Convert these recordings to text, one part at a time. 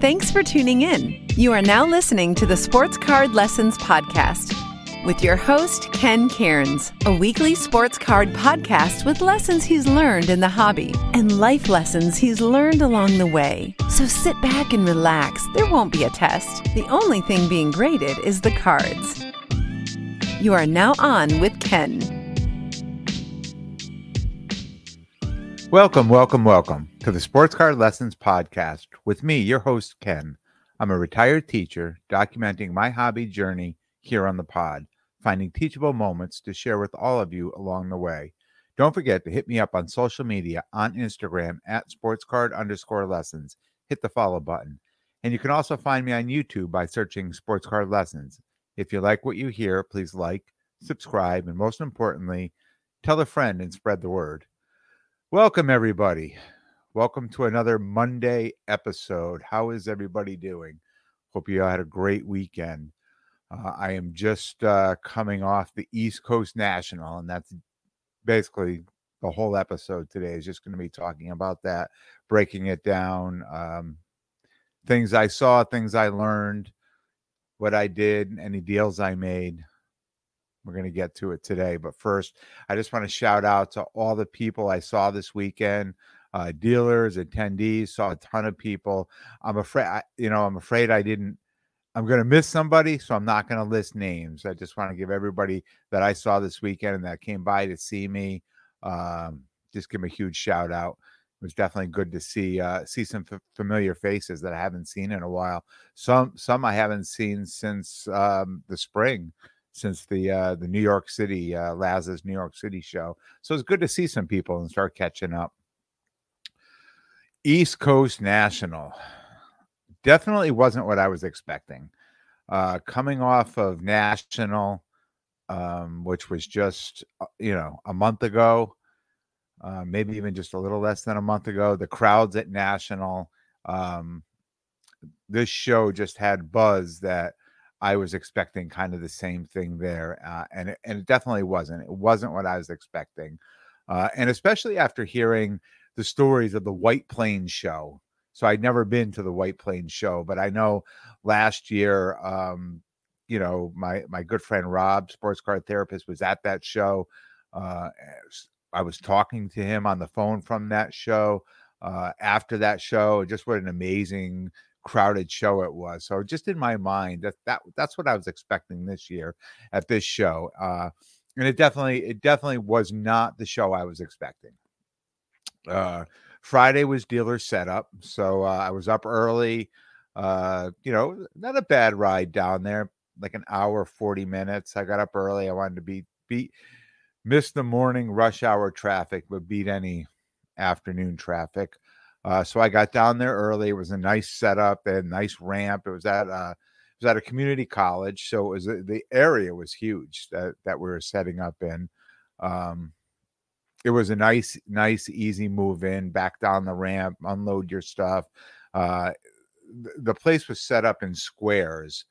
Thanks for tuning in. You are now listening to the Sports Card Lessons Podcast with your host, Ken Cairns, a weekly sports card podcast with lessons he's learned in the hobby and life lessons he's learned along the way. So sit back and relax. There won't be a test. The only thing being graded is the cards. You are now on with Ken. Welcome, welcome, welcome to the Sports Card Lessons Podcast with me, your host, Ken. I'm a retired teacher documenting my hobby journey here on the pod, finding teachable moments to share with all of you along the way. Don't forget to hit me up on social media on Instagram at sportscard underscore lessons. Hit the follow button. And you can also find me on YouTube by searching Sports Card Lessons. If you like what you hear, please like, subscribe, and most importantly, tell a friend and spread the word. Welcome, everybody. Welcome to another Monday episode. How is everybody doing? Hope you all had a great weekend. Uh, I am just uh, coming off the East Coast National, and that's basically the whole episode today is just going to be talking about that, breaking it down, um, things I saw, things I learned, what I did, any deals I made. We're going to get to it today. But first, I just want to shout out to all the people I saw this weekend. Uh, dealers, attendees, saw a ton of people. I'm afraid, I, you know, I'm afraid I didn't I'm going to miss somebody, so I'm not going to list names. I just want to give everybody that I saw this weekend and that came by to see me, um, just give them a huge shout out. It was definitely good to see uh, see some f- familiar faces that I haven't seen in a while. Some some I haven't seen since um, the spring, since the uh, the New York City uh, Laz's New York City show. So it's good to see some people and start catching up. East Coast National definitely wasn't what I was expecting. Uh, coming off of National, um, which was just, uh, you know, a month ago, uh, maybe even just a little less than a month ago, the crowds at National, um, this show just had buzz that I was expecting kind of the same thing there. Uh, and, it, and it definitely wasn't. It wasn't what I was expecting. Uh, and especially after hearing the stories of the White Plains show, so I'd never been to the White Plains show, but I know last year, um, you know, my my good friend Rob, sports card therapist, was at that show. Uh, I was talking to him on the phone from that show. Uh, after that show, just what an amazing crowded show it was. So just in my mind, that that that's what I was expecting this year at this show. Uh, and it definitely it definitely was not the show I was expecting. Uh, Friday was dealer setup, so uh, I was up early. Uh, you know, not a bad ride down there, like an hour forty minutes. I got up early. I wanted to be beat miss the morning rush hour traffic, but beat any afternoon traffic. Uh, so I got down there early. It was a nice setup. They had a nice ramp. It was at uh, it was at a community college, so it was the area was huge that that we were setting up in. Um, it was a nice, nice, easy move in, back down the ramp, unload your stuff. Uh, the place was set up in squares,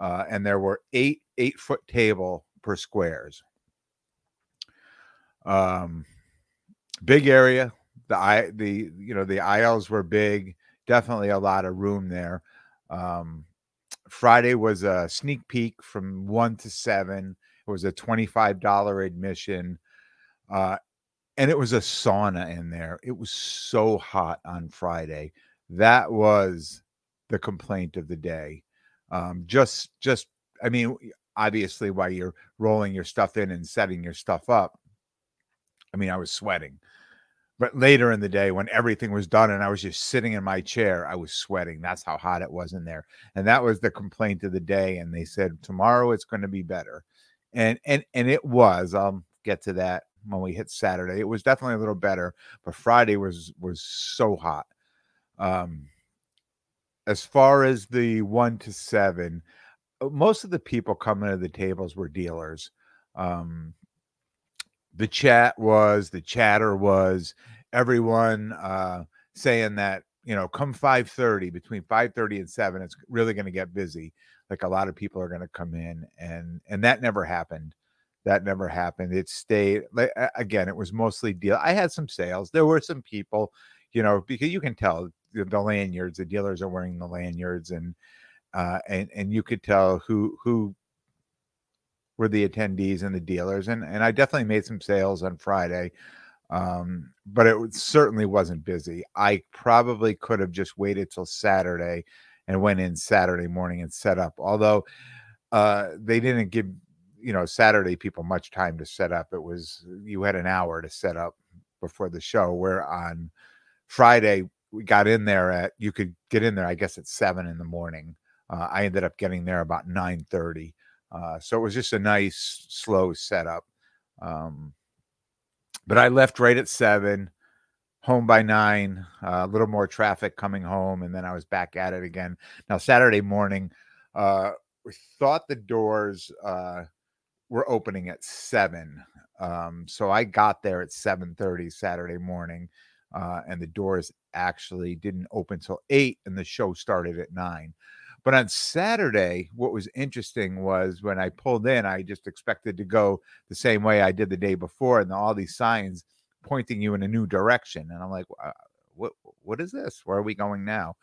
uh, and there were eight eight foot table per squares. Um, big area. The i the you know the aisles were big. Definitely a lot of room there. Um, Friday was a sneak peek from one to seven. It was a twenty five dollar admission. Uh, and it was a sauna in there. It was so hot on Friday. That was the complaint of the day. Um, just, just, I mean, obviously, while you're rolling your stuff in and setting your stuff up, I mean, I was sweating. But later in the day, when everything was done and I was just sitting in my chair, I was sweating. That's how hot it was in there. And that was the complaint of the day. And they said, tomorrow it's going to be better. And and and it was. I'll get to that when we hit Saturday. It was definitely a little better, but Friday was was so hot. Um, as far as the one to seven, uh, most of the people coming to the tables were dealers. Um, the chat was, the chatter was, everyone uh, saying that you know, come five thirty, between five thirty and seven, it's really going to get busy. Like a lot of people are going to come in, and and that never happened that never happened. It stayed like again, it was mostly deal. I had some sales. There were some people, you know, because you can tell the, the lanyards, the dealers are wearing the lanyards and uh and and you could tell who who were the attendees and the dealers and and I definitely made some sales on Friday. Um, but it certainly wasn't busy. I probably could have just waited till Saturday and went in Saturday morning and set up. Although uh, they didn't give you know Saturday people much time to set up. It was you had an hour to set up before the show. Where on Friday we got in there at you could get in there I guess at seven in the morning. Uh, I ended up getting there about nine thirty. Uh, so it was just a nice slow setup. Um, but I left right at seven, home by nine, uh, a little more traffic coming home, and then I was back at it again. Now Saturday morning, uh, we thought the doors uh, were opening at seven, um, so I got there at seven thirty Saturday morning, uh, and the doors actually didn't open till eight, and the show started at nine. But on Saturday, what was interesting was when I pulled in, I just expected to go the same way I did the day before, and all these signs pointing you in a new direction. And I'm like, what what is this? Where are we going now?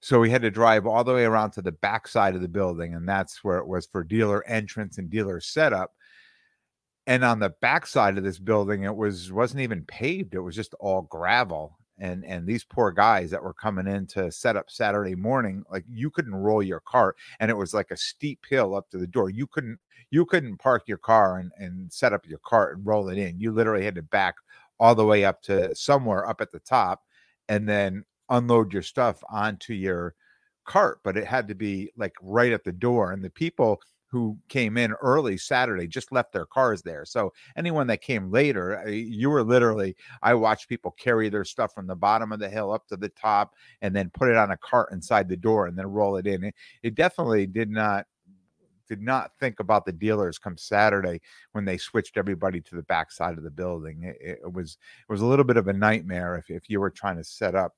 So we had to drive all the way around to the back side of the building, and that's where it was for dealer entrance and dealer setup. And on the back side of this building, it was wasn't even paved; it was just all gravel and and these poor guys that were coming in to set up Saturday morning, like you couldn't roll your cart, and it was like a steep hill up to the door. You couldn't you couldn't park your car and and set up your cart and roll it in. You literally had to back all the way up to somewhere up at the top, and then unload your stuff onto your cart. But it had to be like right at the door, and the people who came in early Saturday just left their cars there. So anyone that came later, you were literally, I watched people carry their stuff from the bottom of the hill up to the top and then put it on a cart inside the door and then roll it in. It, it definitely did not did not think about the dealers come Saturday when they switched everybody to the back side of the building. It, it was it was a little bit of a nightmare if, if you were trying to set up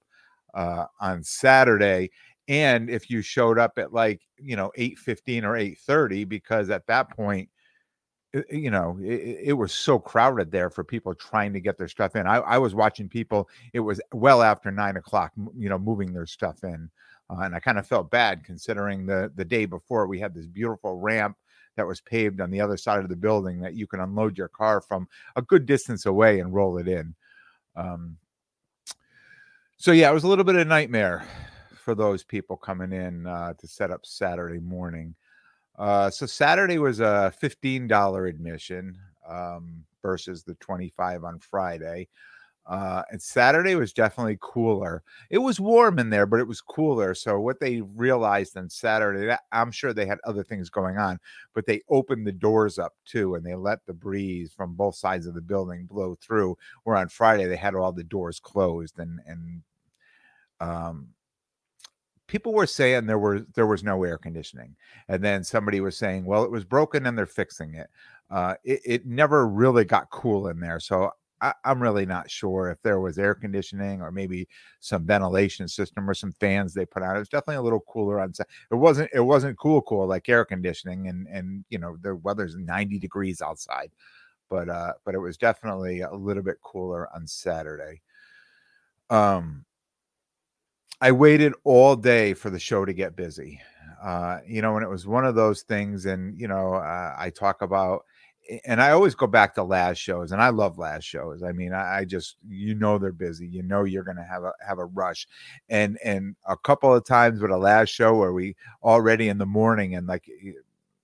uh, on Saturday and if you showed up at like you know 8.15 or 8.30 because at that point you know it, it, was so crowded there for people trying to get their stuff in. I, I was watching people it was well after nine o'clock you know moving their stuff in uh, and i kind of felt bad considering the the day before we had this beautiful ramp that was paved on the other side of the building that you can unload your car from a good distance away and roll it in. Um, so yeah it was a little bit of a nightmare for those people coming in uh, to set up Saturday morning. Uh, so Saturday was a fifteen dollar admission um, versus the twenty five on Friday. Uh, and Saturday was definitely cooler. It was warm in there, but it was cooler. So what they realized on Saturday, I'm sure they had other things going on, but they opened the doors up too, and they let the breeze from both sides of the building blow through. Where on Friday they had all the doors closed, and and um, people were saying there were there was no air conditioning and then somebody was saying well it was broken and they're fixing it uh, it, it, never really got cool in there so I, am really not sure if there was air conditioning or maybe some ventilation system or some fans they put out. It was definitely a little cooler on set. It wasn't it wasn't cool cool like air conditioning and and you know the weather's 90 degrees outside, but uh but it was definitely a little bit cooler on Saturday. Um I waited all day for the show to get busy. Uh, you know, and it was one of those things, and you know, uh, I talk about, and I always go back to last shows, and I love last shows. I mean, I, I just, you know, they're busy. You know, you're going to have a have a rush, and and a couple of times with a last show where we already in the morning, and like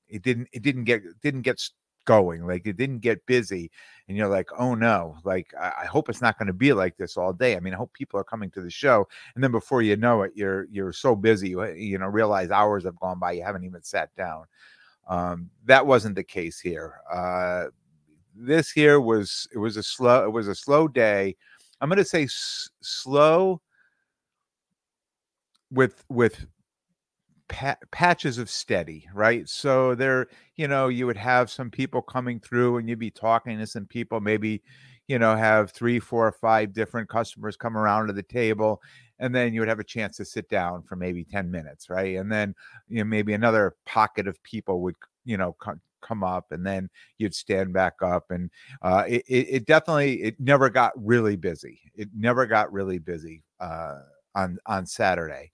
it didn't it didn't get didn't get going like it didn't get busy and you're like oh no like i, I hope it's not going to be like this all day. I mean i hope people are coming to the show and then before you know it you're you're so busy you you know realize hours have gone by you haven't even sat down. Um, that wasn't the case here. Uh, this here was it was a slow it was a slow day. I'm going to say s- slow with with pa- patches of steady, right? So there, you know, you would have some people coming through and you'd be talking to some people, maybe, you know, have three, four, or five different customers come around to the table. And then you would have a chance to sit down for maybe 10 minutes, right? And then, you know, maybe another pocket of people would, you know, come up and then you'd stand back up and uh, it, it, definitely it never got really busy it never got really busy uh, on on saturday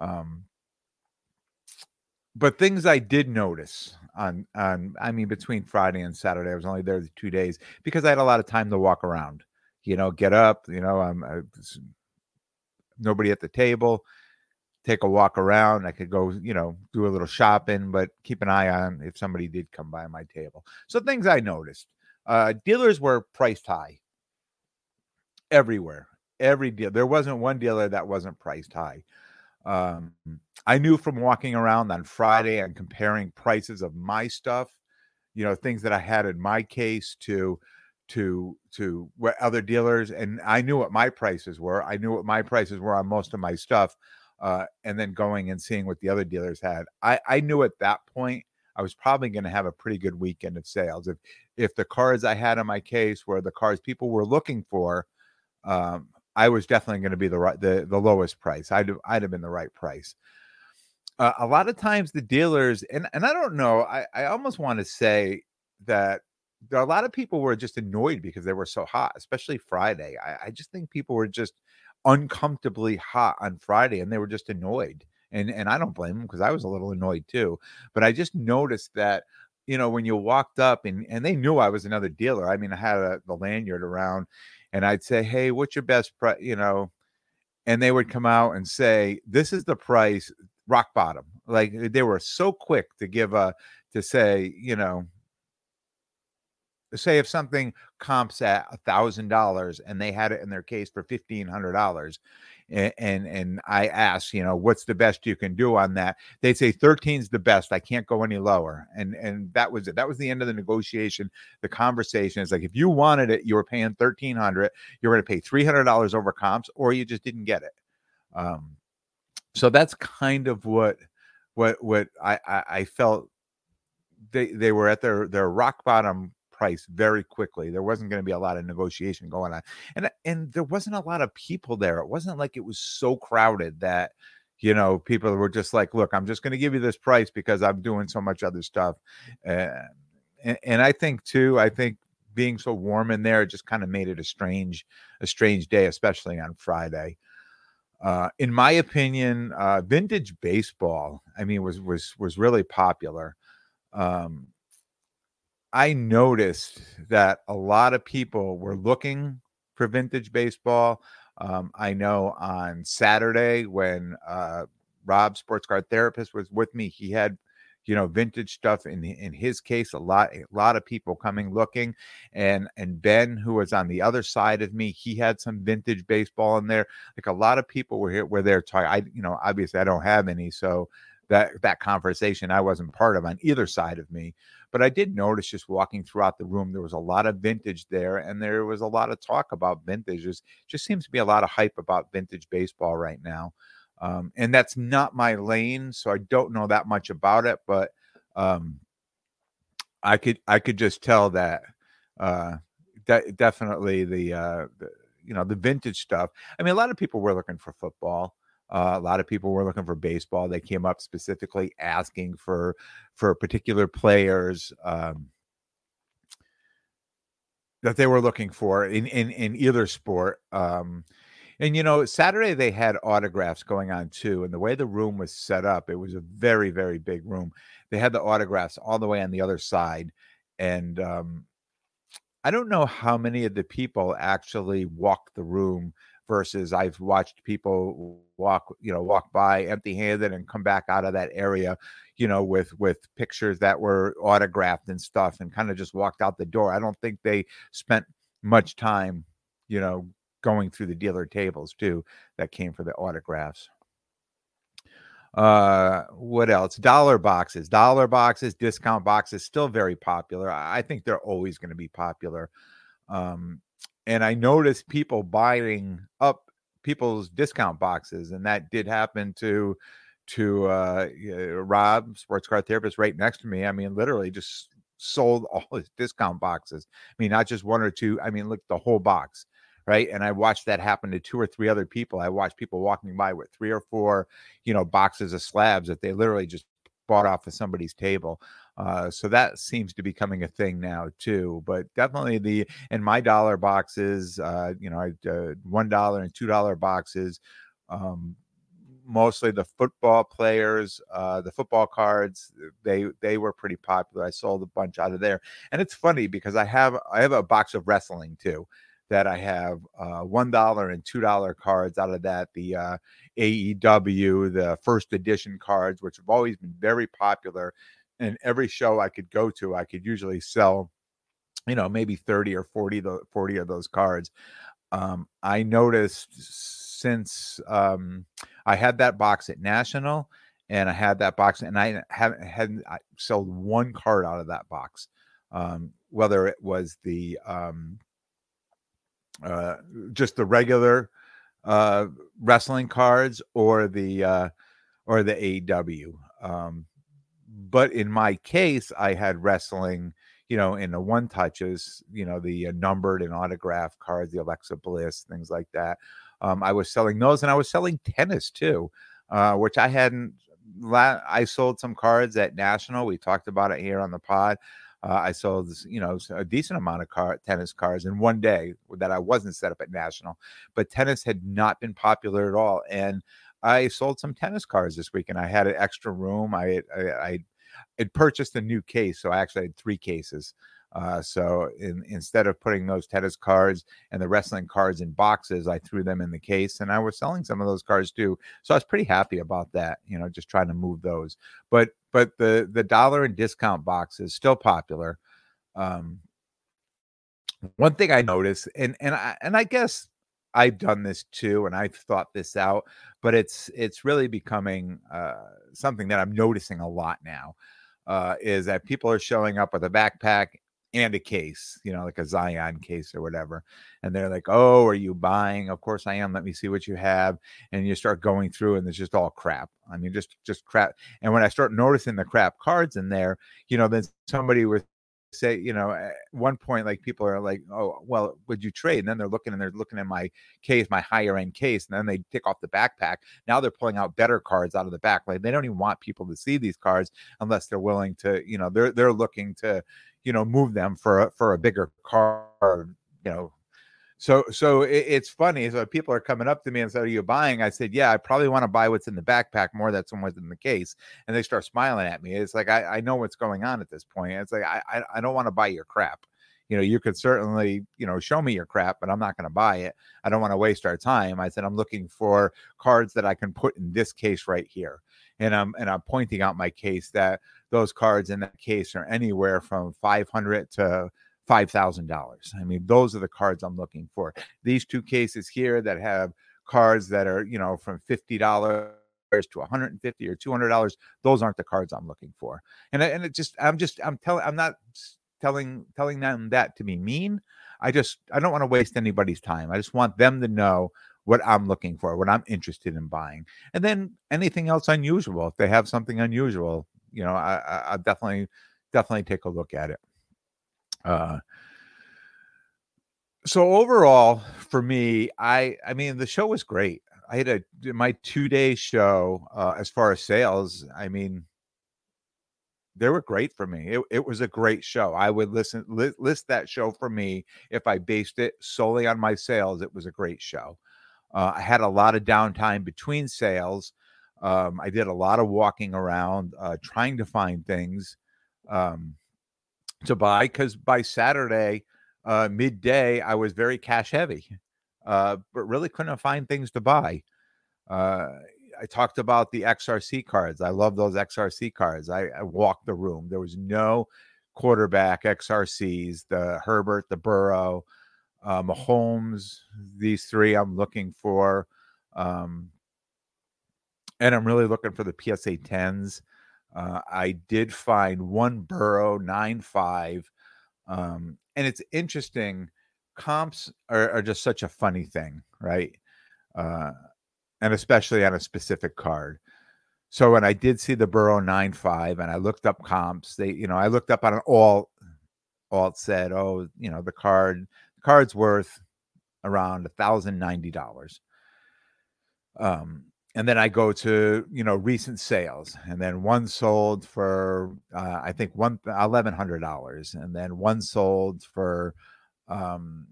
um, but things i did notice on on i mean between friday and saturday i was only there the two days because i had a lot of time to walk around you know get up you know i'm I, nobody at the table take a walk around. I could go, you know, do a little shopping, but keep an eye on if somebody did come by my table. So things I noticed. Uh, dealers were priced high everywhere. Every deal. There wasn't one dealer that wasn't priced high. Um, I knew from walking around on Friday and comparing prices of my stuff, you know, things that I had in my case to to to what other dealers and I knew what my prices were. I knew what my prices were on most of my stuff uh, and then going and seeing what the other dealers had. I, I knew at that point I was probably going to have a pretty good weekend of sales. If if the cars I had in my case were the cars people were looking for, um, I was definitely going to be the right the, the lowest price. I'd I'd have been the right price. Uh, a lot of times the dealers and and I don't know. I I almost want to say that there are a lot of people were just annoyed because they were so hot, especially Friday. I, I just think people were just uncomfortably hot on Friday and they were just annoyed. And and I don't blame them because I was a little annoyed too. But I just noticed that you know when you walked up and and they knew I was another dealer. I mean, I had a, the lanyard around and I'd say, "Hey, what's your best price?" you know, and they would come out and say, "This is the price, rock bottom." Like eh, they were so quick to give a to say, you know, say if something comps at a thousand dollars and they had it in their case for fifteen hundred dollars and, and i asked you know what's the best you can do on that? They'd say 13's the best. I can't go any lower. And and that was it. That was the end of the negotiation the conversation. Is like if you wanted it you were paying 1300 you're going to pay $300 over comps or you just didn't get it. Um so that's kind of what what what i i, I felt they they were at their their rock bottom price very quickly. There wasn't going to be a lot of negotiation going on. And and there wasn't a lot of people there. It wasn't like it was so crowded that you know people were just like, "Look, I'm just going to give you this price because I'm doing so much other stuff." Uh, and, and I think too, I think being so warm in there just kind of made it a strange a strange day, especially on Friday. Uh, in my opinion, uh, vintage baseball, I mean, was was was really popular. Um, I noticed that a lot of people were looking for vintage baseball. Um, I know on Saturday when uh, Rob, sports card therapist, was with me, he had you know vintage stuff in in his case a lot a lot of people coming looking and and ben who was on the other side of me he had some vintage baseball in there like a lot of people were here were there talking i you know obviously i don't have any so that that conversation I wasn't part of on either side of me. But I did notice just walking throughout the room, there was a lot of vintage there, and there was a lot of talk about vintage. There's just seems to be a lot of hype about vintage baseball right now. Um, and that's not my lane, so I don't know that much about it, but um, I could I could just tell that uh, de- definitely the, uh, the you know the vintage stuff. I mean, a lot of people were looking for football. Uh, a lot of people were looking for baseball. They came up specifically asking for for particular players um, that they were looking for in in, in either sport. Um, and you know, Saturday they had autographs going on too. And the way the room was set up, it was a very very big room. They had the autographs all the way on the other side, and um, I don't know how many of the people actually walked the room versus I've watched people walk, you know, walk by empty-handed and come back out of that area, you know, with with pictures that were autographed and stuff and kind of just walked out the door. I don't think they spent much time, you know, going through the dealer tables too that came for the autographs. Uh, what else? Dollar boxes, dollar boxes, discount boxes, still very popular. I think they're always going to be popular. Um, and I noticed people buying up people's discount boxes, and that did happen to to uh, Rob, sports card therapist, right next to me. I mean, literally just sold all his discount boxes. I mean, not just one or two. I mean, look, the whole box, right? And I watched that happen to two or three other people. I watched people walking by with three or four, you know, boxes of slabs that they literally just bought off of somebody's table. Uh, so that seems to be coming a thing now too. But definitely the in my dollar boxes, uh, you know, uh, one dollar and two dollar boxes. Um, mostly the football players, uh, the football cards. They they were pretty popular. I sold a bunch out of there, and it's funny because I have I have a box of wrestling too that I have uh, one dollar and two dollar cards out of that. The uh, AEW, the first edition cards, which have always been very popular, and every show I could go to, I could usually sell, you know, maybe thirty or 40, 40 of those cards. Um, I noticed since um, I had that box at National, and I had that box, and I haven't hadn't I sold one card out of that box. Um, whether it was the um, uh, just the regular uh, wrestling cards or the uh, or the AEW. Um, but in my case, I had wrestling, you know, in the one touches, you know, the uh, numbered and autograph cards, the Alexa Bliss, things like that. Um, I was selling those, and I was selling tennis too, uh, which I hadn't. I sold some cards at National. We talked about it here on the pod. Uh, I sold, you know, a decent amount of car tennis cards in one day that I wasn't set up at National, but tennis had not been popular at all. And I sold some tennis cards this week, and I had an extra room. I I, I had purchased a new case, so I actually had three cases. Uh, so in, instead of putting those tennis cards and the wrestling cards in boxes, I threw them in the case, and I was selling some of those cards too. So I was pretty happy about that. You know, just trying to move those. But but the the dollar and discount box is still popular. Um, one thing I noticed, and and I and I guess I've done this too, and I've thought this out, but it's it's really becoming uh, something that I'm noticing a lot now. Uh, is that people are showing up with a backpack and a case, you know, like a Zion case or whatever. And they're like, Oh, are you buying? Of course I am. Let me see what you have. And you start going through and it's just all crap. I mean, just just crap. And when I start noticing the crap cards in there, you know, then somebody with say, you know, at one point, like people are like, oh, well, would you trade? And then they're looking and they're looking at my case, my higher end case, and then they take off the backpack. Now they're pulling out better cards out of the back. Like they don't even want people to see these cards unless they're willing to, you know, they're they're looking to, you know move them for a, for a bigger car you know. So so it, it's funny so people are coming up to me and say are you buying? I said yeah i probably want to buy what's in the backpack more that's what's in the case. And they start smiling at me. It's like i, I know what's going on at this point. It's like i i, I don't want to buy your crap. You know you could certainly you know show me your crap but i'm not going to buy it. I don't want to waste our time. I said i'm looking for cards that i can put in this case right here and i'm and i'm pointing out my case that those cards in that case are anywhere from 500 to $5,000. I mean, those are the cards I'm looking for. These two cases here that have cards that are, you know, from $50 to 150 or $200, those aren't the cards I'm looking for. And and it just I'm just I'm telling I'm not telling telling them that to be mean. I just I don't want to waste anybody's time. I just want them to know what I'm looking for, what I'm interested in buying. And then anything else unusual, if they have something unusual, you know, I, I, I definitely definitely take a look at it. Uh, so overall, for me, I I mean the show was great. I had a my two day show uh, as far as sales. I mean, they were great for me. It, it was a great show. I would listen li- list that show for me if I based it solely on my sales. It was a great show. Uh, I had a lot of downtime between sales, um, I did a lot of walking around, uh, trying to find things um, to buy because by Saturday uh, midday I was very cash heavy, uh, but really couldn't find things to buy. Uh, I talked about the XRC cards. I love those XRC cards. I, I walked the room. There was no quarterback XRCs. The Herbert, the Burrow, uh, Mahomes. These three I'm looking for. Um, and I'm really looking for the PSA 10s. Uh, I did find one Burrow 9.5. Um, and it's interesting. Comps are, are, just such a funny thing, right? Uh, and especially on a specific card. So when I did see the Burrow 9 5 and I looked up comps, they, you know, I looked up on an all, alt said, oh, you know, the card, card's worth around $1,090. Um, and then I go to you know recent sales, and then one sold for uh, I think one eleven hundred dollars, and then one sold for um,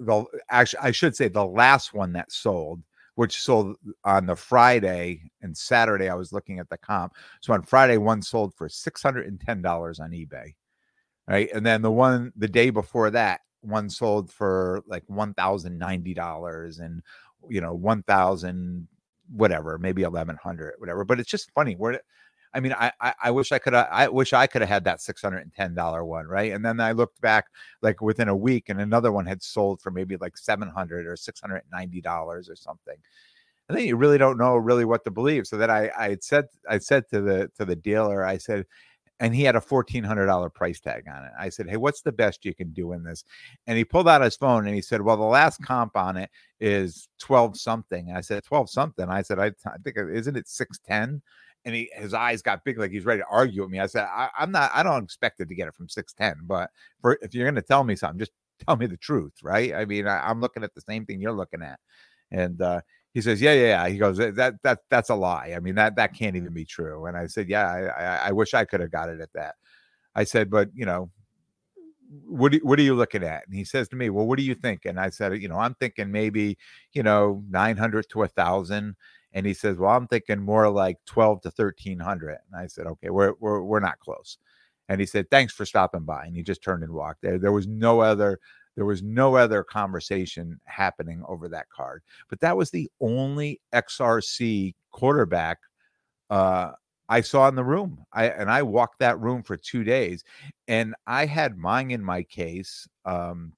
the actually I should say the last one that sold, which sold on the Friday and Saturday. I was looking at the comp, so on Friday one sold for six hundred and ten dollars on eBay, right, and then the one the day before that one sold for like one thousand ninety dollars and you know, 1000 whatever, maybe 1100 whatever. But it's just funny where I mean, I, I, wish I could have, I wish I could have had that $610 one. Right. And then I looked back like within a week and another one had sold for maybe like 700 or $690 or something. And then you really don't know really what to believe. So that I, I said, I said to the, to the dealer, I said, and he had a $1400 price tag on it. I said, "Hey, what's the best you can do in this?" And he pulled out his phone and he said, "Well, the last comp on it is 12 something." I said, "12 something." I said, "I, I think isn't it 610?" And he his eyes got big like he's ready to argue with me. I said, I, am not I don't expect it to get it from 610, but for if you're going to tell me something, just tell me the truth, right? I mean, I, I'm looking at the same thing you're looking at." And uh, he says, "Yeah, yeah, yeah." He goes, "That that that's a lie. I mean, that that mm-hmm. can't even be true." And I said, "Yeah, I I, I wish I could have got it at that." I said, "But you know, what do, what are you looking at?" And he says to me, "Well, what do you think?" And I said, "You know, I'm thinking maybe you know 900 to a thousand. And he says, "Well, I'm thinking more like 12 to 1300." And I said, "Okay, we're we're we're not close." And he said, "Thanks for stopping by." And he just turned and walked. There there was no other there was no other conversation happening over that card. But that was the only XRC quarterback uh, I saw in the room. I and I walked that room for two days, and I had mine in my case. Um,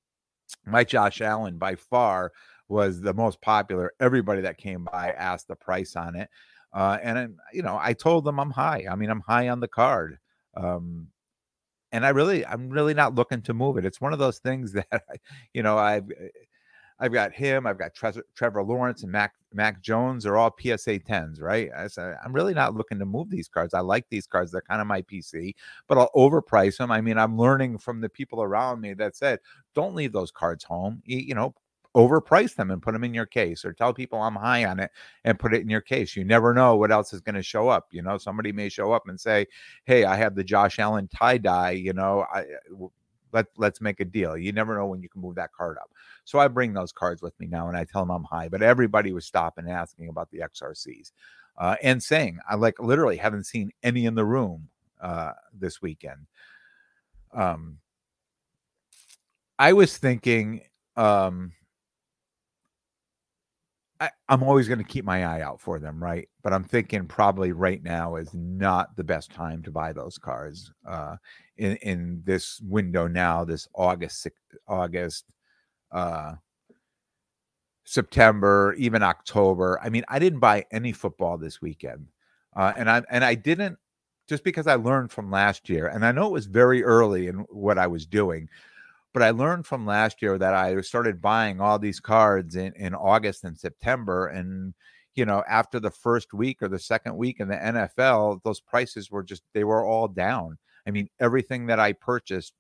my Josh Allen by far was the most popular. Everybody that came by asked the price on it, uh, and you know I told them I'm high. I mean I'm high on the card. Um, and I really, I'm really not looking to move it. It's one of those things that, I, you know, I've, eh, I've got him, I've got Trevor, Lawrence and Mac Mac Jones are all PSA 10s, right? I said, I'm really not looking to move these cards. I like these cards. They're kind of my PC, but I'll overprice them. I mean, I'm learning from the people around me that said, don't leave those cards home. You know, overprice them and put them in your case or tell people I'm high on it and put it in your case. You never know what else is going to show up. You know, somebody may show up and say, Hey, I have the Josh Allen tie dye, you know, I, let, let's make a deal. You never know when you can move that card up. So I bring those cards with me now and I tell them I'm high, but everybody was stopping and asking about the XRCs uh, and saying, I like literally haven't seen any in the room uh, this weekend. Um, I was thinking, um, I, am always going to keep my eye out for them, right? But I'm thinking probably right now is not the best time to buy those cars uh, in in this window now, this August, August, uh, September, even October. I mean, I didn't buy any football this weekend, uh, and I and I didn't just because I learned from last year, and I know it was very early in what I was doing. But I learned from last year that I started buying all these cards in, in August and September. And, you know, after the first week or the second week in the NFL, those prices were just, they were all down. I mean, everything that I purchased,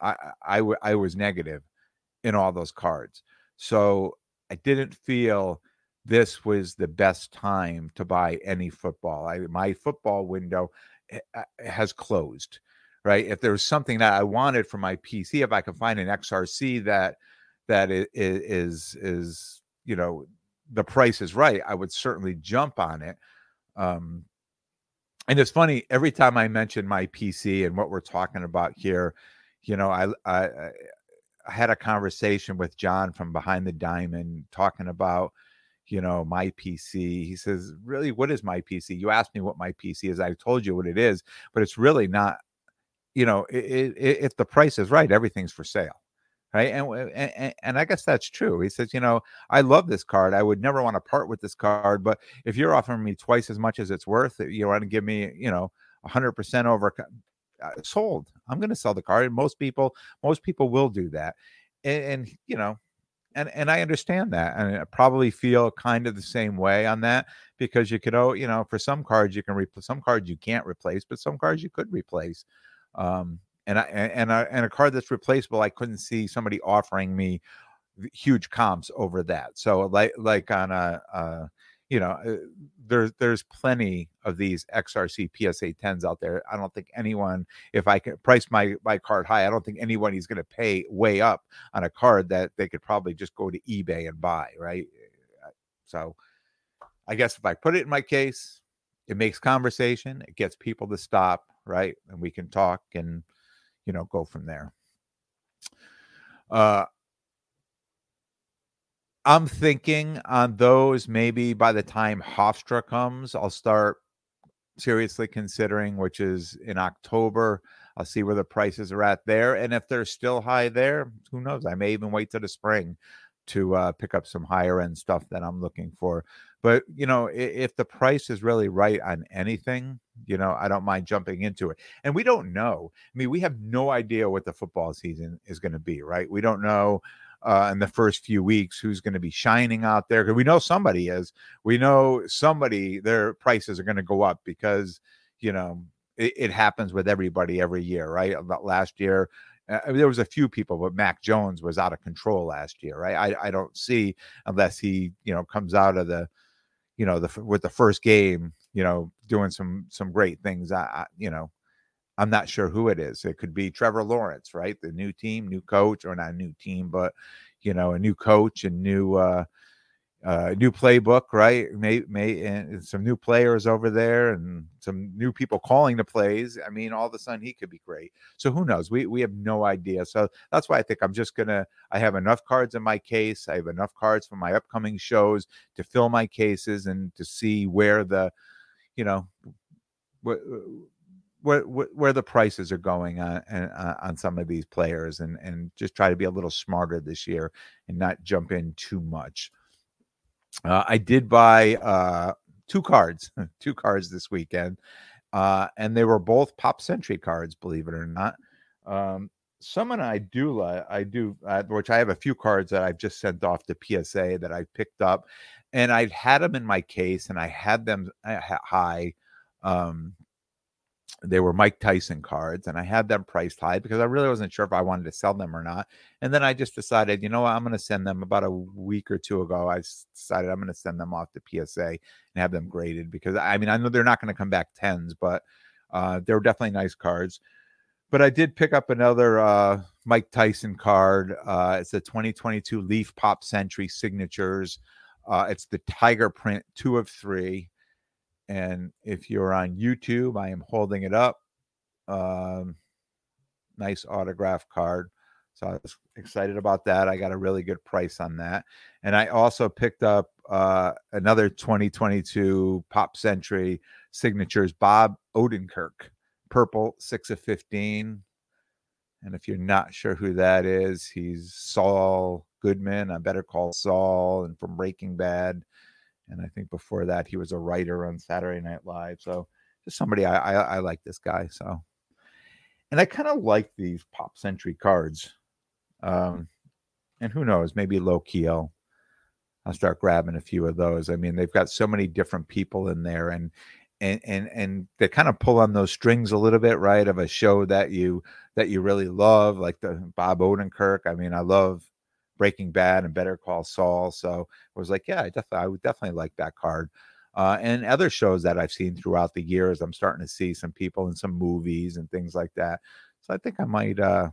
I, I, I was negative in all those cards. So I didn't feel this was the best time to buy any football. I, my football window eh, eh, has closed right? If there was something that I wanted for my PC, if I could find an XRC that that is is, is you know the price is right, I would certainly jump on it. Um, and it's funny every time I mention my PC and what we're talking about here, you know, I I, I had a conversation with John from Behind the Diamond talking about you know my pc he says really what is my pc you asked me what my pc is i told you what it is but it's really not you know, it, it, if the price is right, everything's for sale. Right. And, and, and I guess that's true. He says, you know, I love this card. I would never want to part with this card, but if you're offering me twice as much as it's worth, you want to give me, you know, hundred percent over uh, sold. I'm going to sell the card. Most people, most people will do that. And, and, you know, and and I understand that, and I probably feel kind of the same way on that because you could, oh, you know, for some cards you can replace, some cards you can't replace, but some cards you could replace. Um, and I and I, and a card that's replaceable, I couldn't see somebody offering me huge comps over that. So like like on a, a you know, uh, there's there's plenty of these XRC PSA 10s out there. I don't think anyone, if I could price my my card high, I don't think anyone is going to pay way up on a card that they could probably just go to eBay and buy, right? So, I guess if I put it in my case, it makes conversation, it gets people to stop, right, and we can talk and you know go from there. Uh, I'm thinking on those maybe by the time Hofstra comes, I'll start seriously considering, which is in October. I'll see where the prices are at there. And if they're still high there, who knows? I may even wait till the spring to uh, pick up some higher end stuff that I'm looking for. But, you know, if, if the price is really right on anything, you know, I don't mind jumping into it. And we don't know. I mean, we have no idea what the football season is going to be, right? We don't know uh, in the first few weeks who's going to be shining out there because we know somebody is. We know somebody their prices are going to go up because you know it, it, happens with everybody every year, right? Last year. Uh, there was a few people, but Mac Jones was out of control last year, right? I, I don't see unless he, you know, comes out of the, you know, the with the first game, you know, doing some some great things. I, I you know, I'm not sure who it is. It could be Trevor Lawrence, right? The new team, new coach, or not a new team, but you know, a new coach and new uh, uh new playbook, right? May may and some new players over there and some new people calling the plays. I mean, all of a sudden he could be great. So who knows? We we have no idea. So that's why I think I'm just gonna. I have enough cards in my case. I have enough cards for my upcoming shows to fill my cases and to see where the, you know, what where where the prices are going on uh, on some of these players and and just try to be a little smarter this year and not jump in too much. Uh, I did buy uh, two cards, two cards this weekend, uh, and they were both Pop Century cards, believe it or not. Um, someone I do like, I do, uh, which I have a few cards that I've just sent off to PSA that I picked up, and I've had them in my case, and I had them high um, they were Mike Tyson cards, and I had them priced high because I really wasn't sure if I wanted to sell them or not. And then I just decided, you know what, I'm going to send them about a week or two ago. I decided I'm going to send them off to PSA and have them graded because I mean, I know they're not going to come back tens, but uh, they're definitely nice cards. But I did pick up another uh, Mike Tyson card. Uh, it's the 2022 Leaf Pop Century Signatures. Uh, it's the Tiger print, two of three. And if you're on YouTube, I am holding it up. Um, nice autograph card. So I was excited about that. I got a really good price on that. And I also picked up uh, another 2022 Pop Century signatures, Bob Odenkirk, purple, six of 15. And if you're not sure who that is, he's Saul Goodman. I better call Saul and from Breaking Bad and I think before that he was a writer on Saturday Night Live. So just somebody I I, I like this guy. So, and I kind of like these Pop Century cards. Um, and who knows, maybe low key I'll, I'll start grabbing a few of those. I mean, they've got so many different people in there, and and and and they kind of pull on those strings a little bit, right? Of a show that you that you really love, like the Bob Odenkirk. I mean, I love Breaking Bad and Better Call Saul. So I was like, yeah, I definitely, I would definitely like that card. Uh, and other shows that I've seen throughout the years, I'm starting to see some people in some movies and things like that. So I think I might uh,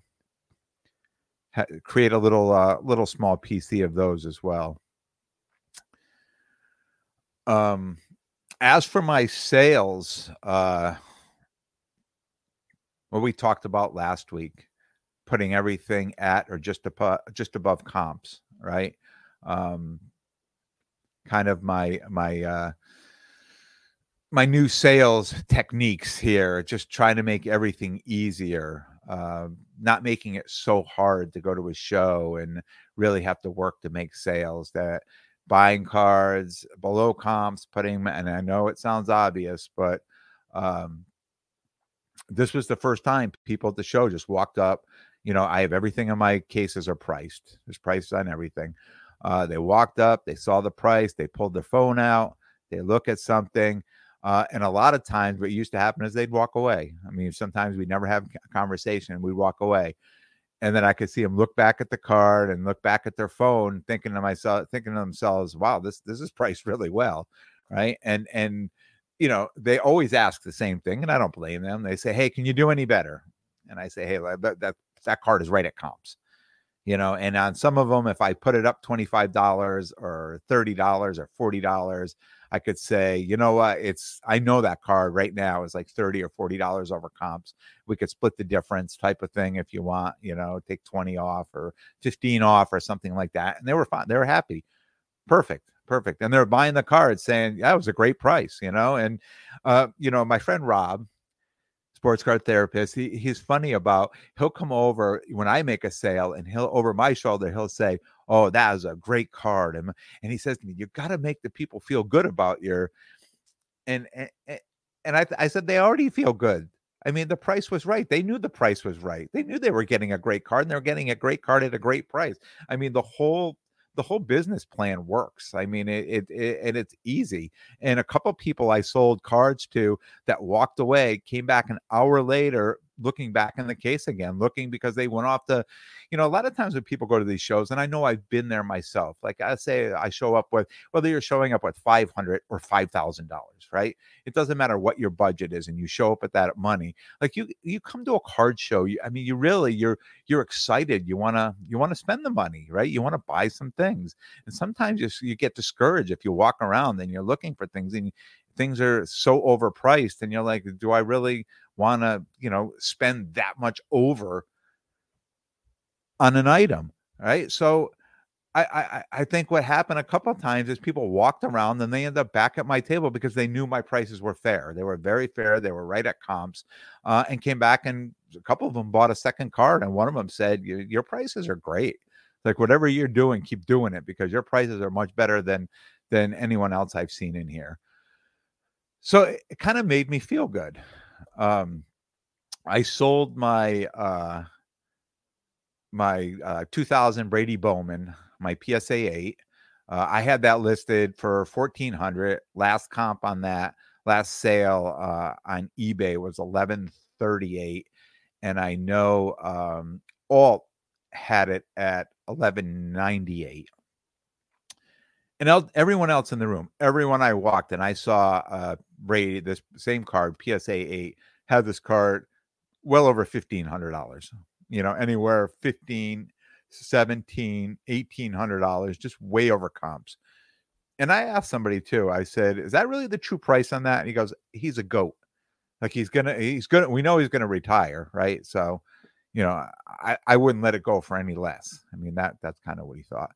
ha- create a little, uh, little small PC of those as well. Um, as for my sales, uh, what we talked about last week, putting everything at or just above just above comps, right? Um, kind of my my uh, my new sales techniques here, just trying to make everything easier, uh, not making it so hard to go to a show and really have to work to make sales. That buying cards below comps, putting and I know it sounds obvious, but um, this was the first time people at the show just walked up you know, I have everything in my cases are priced. There's prices on everything. Uh, they walked up, they saw the price, they pulled their phone out, they look at something. Uh, and a lot of times, what used to happen is they'd walk away. I mean, sometimes we never have a conversation, and we'd walk away. and then I could see them look back at the card and look back at their phone, thinking to myself, thinking to themselves, "Wow, this this is priced really well." Right. And and you know, they always ask the same thing, and I don't blame them. They say, "Hey, can you do any better?" And I say, "Hey, that that, that card is right at comps." You know, and on some of them, if I put it up twenty five dollars or thirty dollars or forty dollars, I could say, you know what, it's I know that card right now is like thirty or forty dollars over comps. We could split the difference, type of thing, if you want. You know, take twenty off or fifteen off or something like that. And they were fine. They were happy. Perfect perfect. And they're buying the card saying, it was a great price, you know. And uh, you know, my friend Rob, sports card therapist, he, he's funny about he'll come over when I make a sale and he'll over my shoulder, he'll say, Oh, that is a great card. And, and he says to me, You gotta make the people feel good about your and and, and I, I said they already feel good. I mean, the price was right. They knew the price was right. They knew they were getting a great card and they were getting a great card at a great price. I mean, the whole the whole business plan works. I mean, it, it, it and it's easy. And a couple people I sold cards to that walked away came back an hour later looking back in the case again, looking because they went off the, you know, a lot of times when people go to these shows, and I know I've been there myself. Like I say, I show up with whether you're showing up with five hundred or five thousand dollars, right? It doesn't matter what your budget is, and you show up with that money. Like you, you come to a card show. You, I mean, you really, you're, you're excited. You wanna, you wanna spend the money, right? You want to buy some things, and sometimes you, you get discouraged if you walk around and you're looking for things and things are so overpriced and you're like do i really want to, you know, spend that much over on an item, right? So I, I, I think what happened a couple of times is people walked around and they end up back at my table because they knew my prices were fair. They were very fair. They were right at comps, uh, and came back and a couple of them bought a second card, and one of them said, "Your prices are great. Like whatever you're doing, keep doing it because your prices are much better than than anyone else I've seen in here." So it, it kind of made me feel good. Um, I sold my uh, my uh, 2000 Brady Bowman, my PSA 8. Uh, I had that listed for 1400. Last comp on that, last sale uh, on eBay was 1138, and I know um, Alt had it at 1198. And el- everyone else in the room, everyone I walked and I saw uh, Brady, this same card, PSA 8, had this card well over $1,500, you know, anywhere 15, 17, $1,800, just way over comps. And I asked somebody too, I said, is that really the true price on that? And he goes, he's a goat. Like he's gonna, he's gonna, we know he's gonna retire, right? So, you know, I, I wouldn't let it go for any less. I mean, that that's kind of what he thought.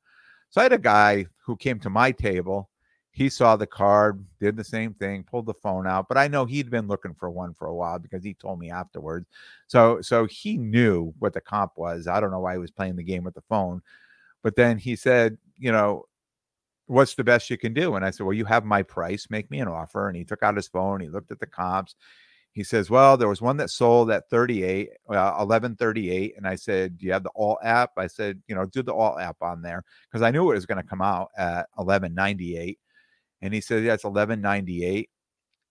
So I had a guy who came to my table he saw the card, did the same thing, pulled the phone out. But I know he'd been looking for one for a while because he told me afterwards. So so he knew what the comp was. I don't know why he was playing the game with the phone. But then he said, you know, what's the best you can do? And I said, well, you have my price. Make me an offer. And he took out his phone. He looked at the comps. He says, well, there was one that sold at 38, uh, 1138. And I said, do you have the Alt app? I said, you know, do the Alt app on there because I knew it was going to come out at 1198. And he said, Yeah, it's 1198.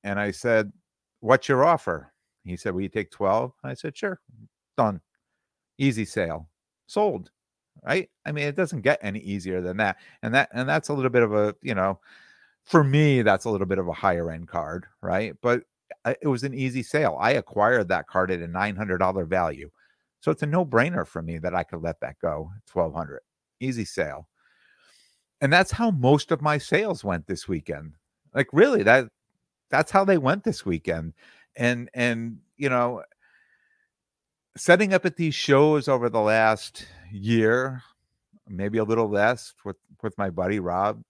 And I said, What's your offer? He said, Will you take 12? I said, Sure. Done. Easy sale. Sold. Right. I mean, it doesn't get any easier than that. And that and that's a little bit of a, you know, for me, that's a little bit of a higher end card, right? But it was an easy sale. I acquired that card at a $900 value. So it's a no brainer for me that I could let that go 1200 easy sale and that's how most of my sales went this weekend like really that that's how they went this weekend and and you know setting up at these shows over the last year maybe a little less with with my buddy rob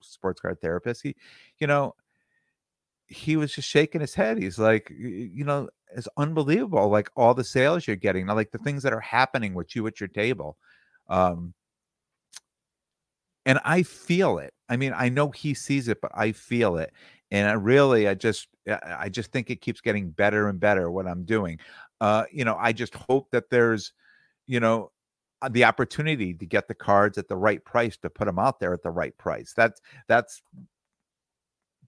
sports card therapist he you know he was just shaking his head he's like you know it's unbelievable like all the sales you're getting like the things that are happening with you at your table um and I feel it. I mean, I know he sees it, but I feel it. And I really, I just, I just think it keeps getting better and better what I'm doing. Uh, you know, I just hope that there's, you know, uh, the opportunity to get the cards at the right price to put them out there at the right price. That's that's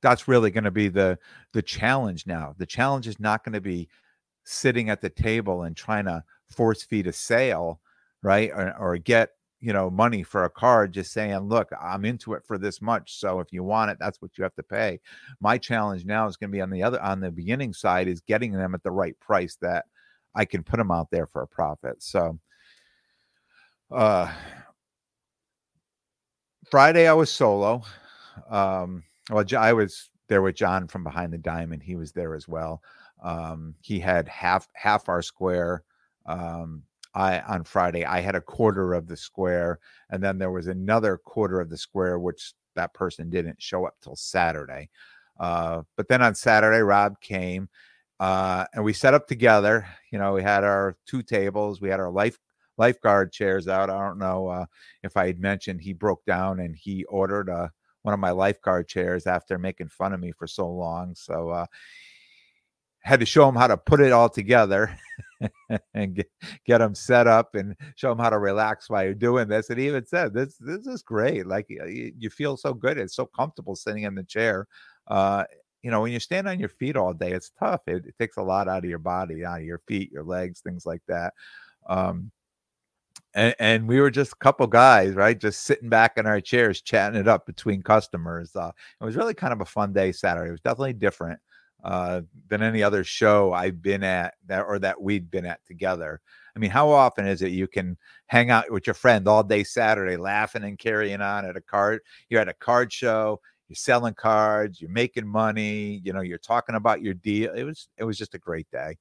that's really going to be the the challenge now. The challenge is not going to be sitting at the table and trying to force feed a sale right? Or, or get you know money for a car just saying look i'm into it for this much so if you want it that's what you have to pay my challenge now is going to be on the other on the beginning side is getting them at the right price that i can put them out there for a profit so uh friday i was solo um well i was there with john from behind the diamond he was there as well um he had half half our square um I on Friday I had a quarter of the square, and then there was another quarter of the square which that person didn't show up till Saturday. Uh, but then on Saturday, Rob came, uh, and we set up together. You know, we had our two tables, we had our life lifeguard chairs out. I don't know uh, if I had mentioned he broke down and he ordered uh, one of my lifeguard chairs after making fun of me for so long. So uh, had to show him how to put it all together and get, get them set up and show him how to relax while you're doing this. And he even said, "This this is great. Like you, you feel so good. It's so comfortable sitting in the chair. Uh, you know, when you stand on your feet all day, it's tough. It, it, takes a lot out of your body, out of your feet, your legs, things like that. Um, and, and, we were just a couple guys, right? Just sitting back in our chairs, chatting it up between customers. Uh, it was really kind of a fun day Saturday. It was definitely different uh, than any other show I've been at that or that we'd been at together. I mean, how often is it you can hang out with your friend all day Saturday, laughing and carrying on at a card? You're at a card show, you're selling cards, you're making money, you know, you're talking about your deal. It was it was just a great day.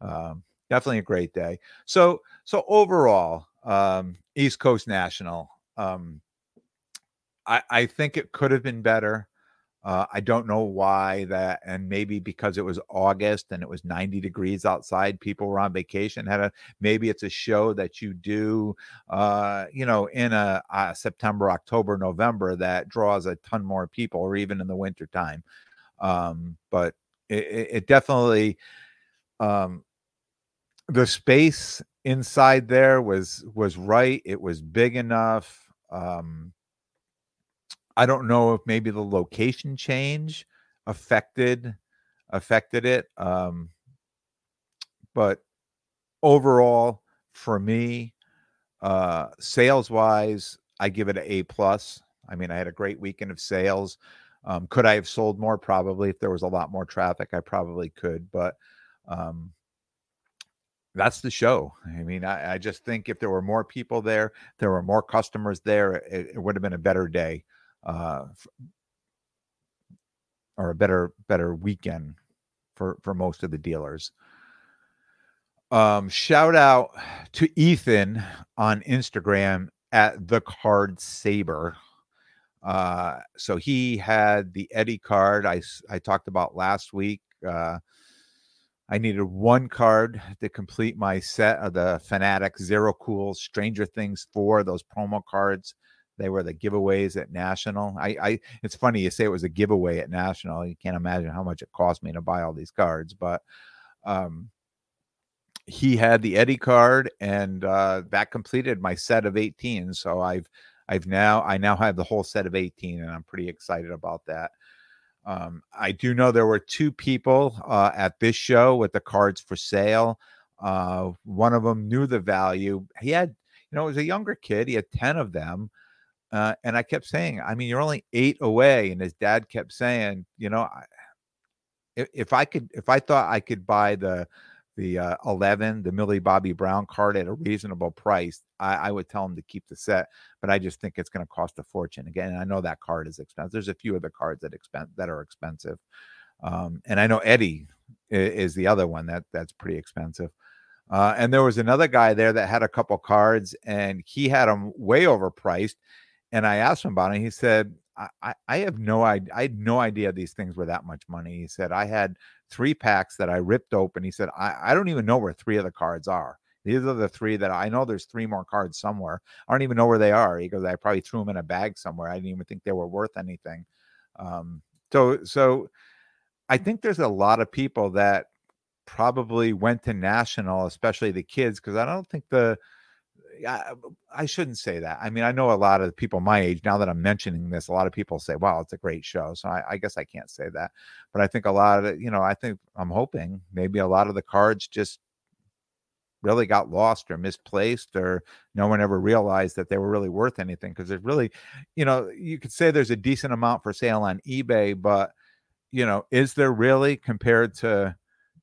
Um, definitely a great day. So so overall, um, East Coast National. Um, I, I think it could have been better. Uh, I don't know why that, and maybe because it was August and it was 90 degrees outside, people were on vacation. Had a maybe it's a show that you do, uh, you know, in a, a, September, October, November that draws a ton more people, or even in the winter time. Um, but it, it definitely, um, the space inside there was was right. It was big enough. Um, I don't know if maybe the location change affected affected it. Um, but overall, for me, uh, sales wise, I give it an A plus. I mean, I had a great weekend of sales. Um, could I have sold more? Probably. If there was a lot more traffic, I probably could. But um, that's the show. I mean, I, I, just think if there were more people there, there were more customers there, it, it would have been a better day uh, or a better better weekend for for most of the dealers. Um, shout out to Ethan on Instagram at the card saber. Uh, so he had the Eddie card I I talked about last week. Uh, I needed one card to complete my set of the Fanatic Zero Cool Stranger Things 4, those promo cards. They were the giveaways at National. I, I, it's funny you say it was a giveaway at National. You can't imagine how much it cost me to buy all these cards, but um, he had the Eddie card, and uh, that completed my set of 18. So I've, I've now, I now have the whole set of 18, and I'm pretty excited about that. Um, I do know there were two people uh, at this show with the cards for sale. Uh, one of them knew the value. He had, you know, it was a younger kid. He had 10 of them. Uh, and I kept saying, I mean, you're only eight away. And his dad kept saying, you know, I, if, if I could, if I thought I could buy the, the uh, 11, the Millie Bobby Brown card at a reasonable price, I, I, would tell him to keep the set. But I just think it's going to cost a fortune. Again, I know that card is expensive. There's a few other cards that expense that are expensive, um, and I know Eddie is, is, the other one that that's pretty expensive. Uh, and there was another guy there that had a couple cards, and he had them way overpriced and I asked him about it. he said, I, I have no idea. I had no idea these things were that much money. He said, I had three packs that I ripped open. He said, I, I don't even know where three of the cards are. These are the three that I know there's three more cards somewhere. I don't even know where they are. He goes, I probably threw them in a bag somewhere. I didn't even think they were worth anything. Um, so, so I think there's a lot of people that probably went to national, especially the kids, because I don't think the, I, I shouldn't say that. I mean, I know a lot of people my age now that I'm mentioning this, a lot of people say, wow, it's a great show. So I, I guess I can't say that. But I think a lot of you know, I think I'm hoping maybe a lot of the cards just really got lost or misplaced or no one ever realized that they were really worth anything because there's really you know you could say there's a decent amount for sale on ebay but you know is there really compared to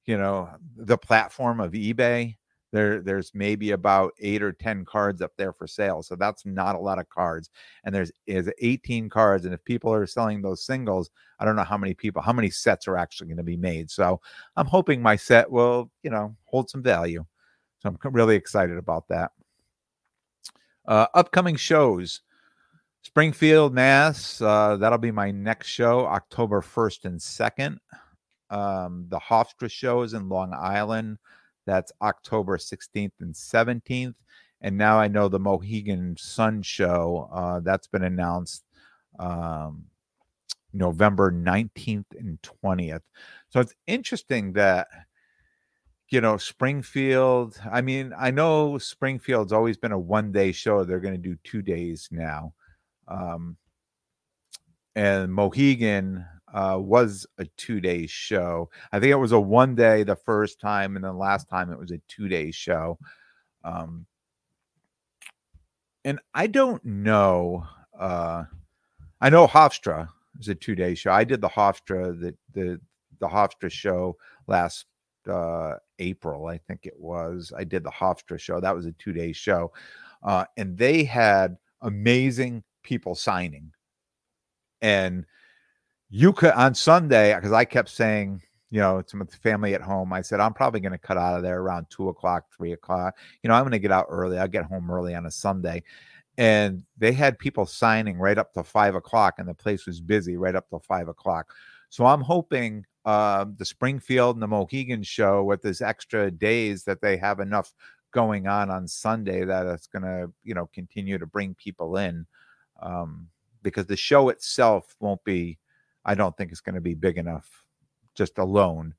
you know the platform of ebay there there's maybe about eight or ten cards up there for sale so that's not a lot of cards and there's is 18 cards and if people are selling those singles i don't know how many people how many sets are actually going to be made so i'm hoping my set will you know hold some value so i'm really excited about that. Uh, upcoming shows springfield mass uh, that'll be my next show october 1st and 2nd um, the hofstra show is in long island that's October 16th and 17th. And now I know the Mohegan Sun show uh, that's been announced um, November 19th and 20th. So it's interesting that you know Springfield. I mean, I know Springfield's always been a one day show. They're going to do two days now. Um, and Mohegan uh, was a two day show. I think it was a one day the first time, and then last time it was a two day show. Um, and I don't know. Uh, I know Hofstra is a two day show. I did the Hofstra the the the Hofstra show last uh, April, I think it was. I did the Hofstra show. That was a two day show, uh, and they had amazing people signing, and you could on Sunday because I kept saying, you know, to my family at home, I said I'm probably going to cut out of there around two o'clock, three o'clock. You know, I'm going to get out early. I'll get home early on a Sunday, and they had people signing right up to five o'clock, and the place was busy right up to five o'clock. So I'm hoping uh, the Springfield and the Mohegan show with this extra days that they have enough going on on Sunday that it's going to, you know, continue to bring people in um, because the show itself won't be I don't think it's going to be big enough just alone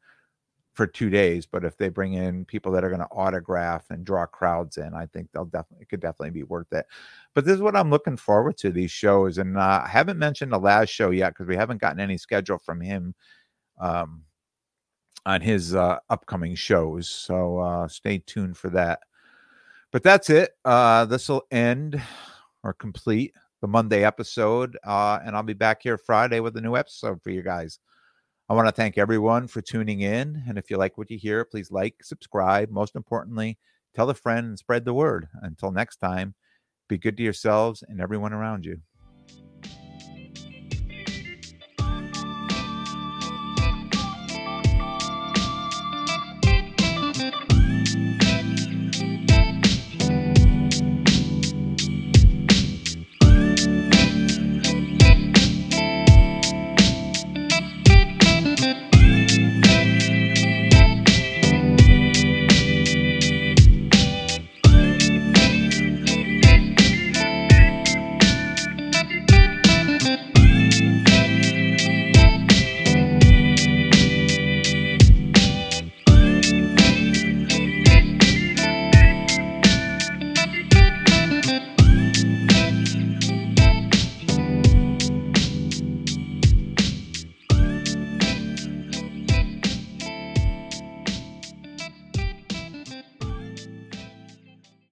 for two days. But if they bring in people that are going to autograph and draw crowds in, I think they'll definitely it could definitely be worth it. But this is what I'm looking forward to these shows, and uh, I haven't mentioned the last show yet because we haven't gotten any schedule from him um, on his uh, upcoming shows. So uh, stay tuned for that. But that's it. Uh, this will end or complete the Monday episode. Uh, and I'll be back here Friday with a new episode for you guys. I want to thank everyone for tuning in. And if you like what you hear, please like, subscribe. Most importantly, tell a friend and spread the word. Until next time, be good to yourselves and everyone around you.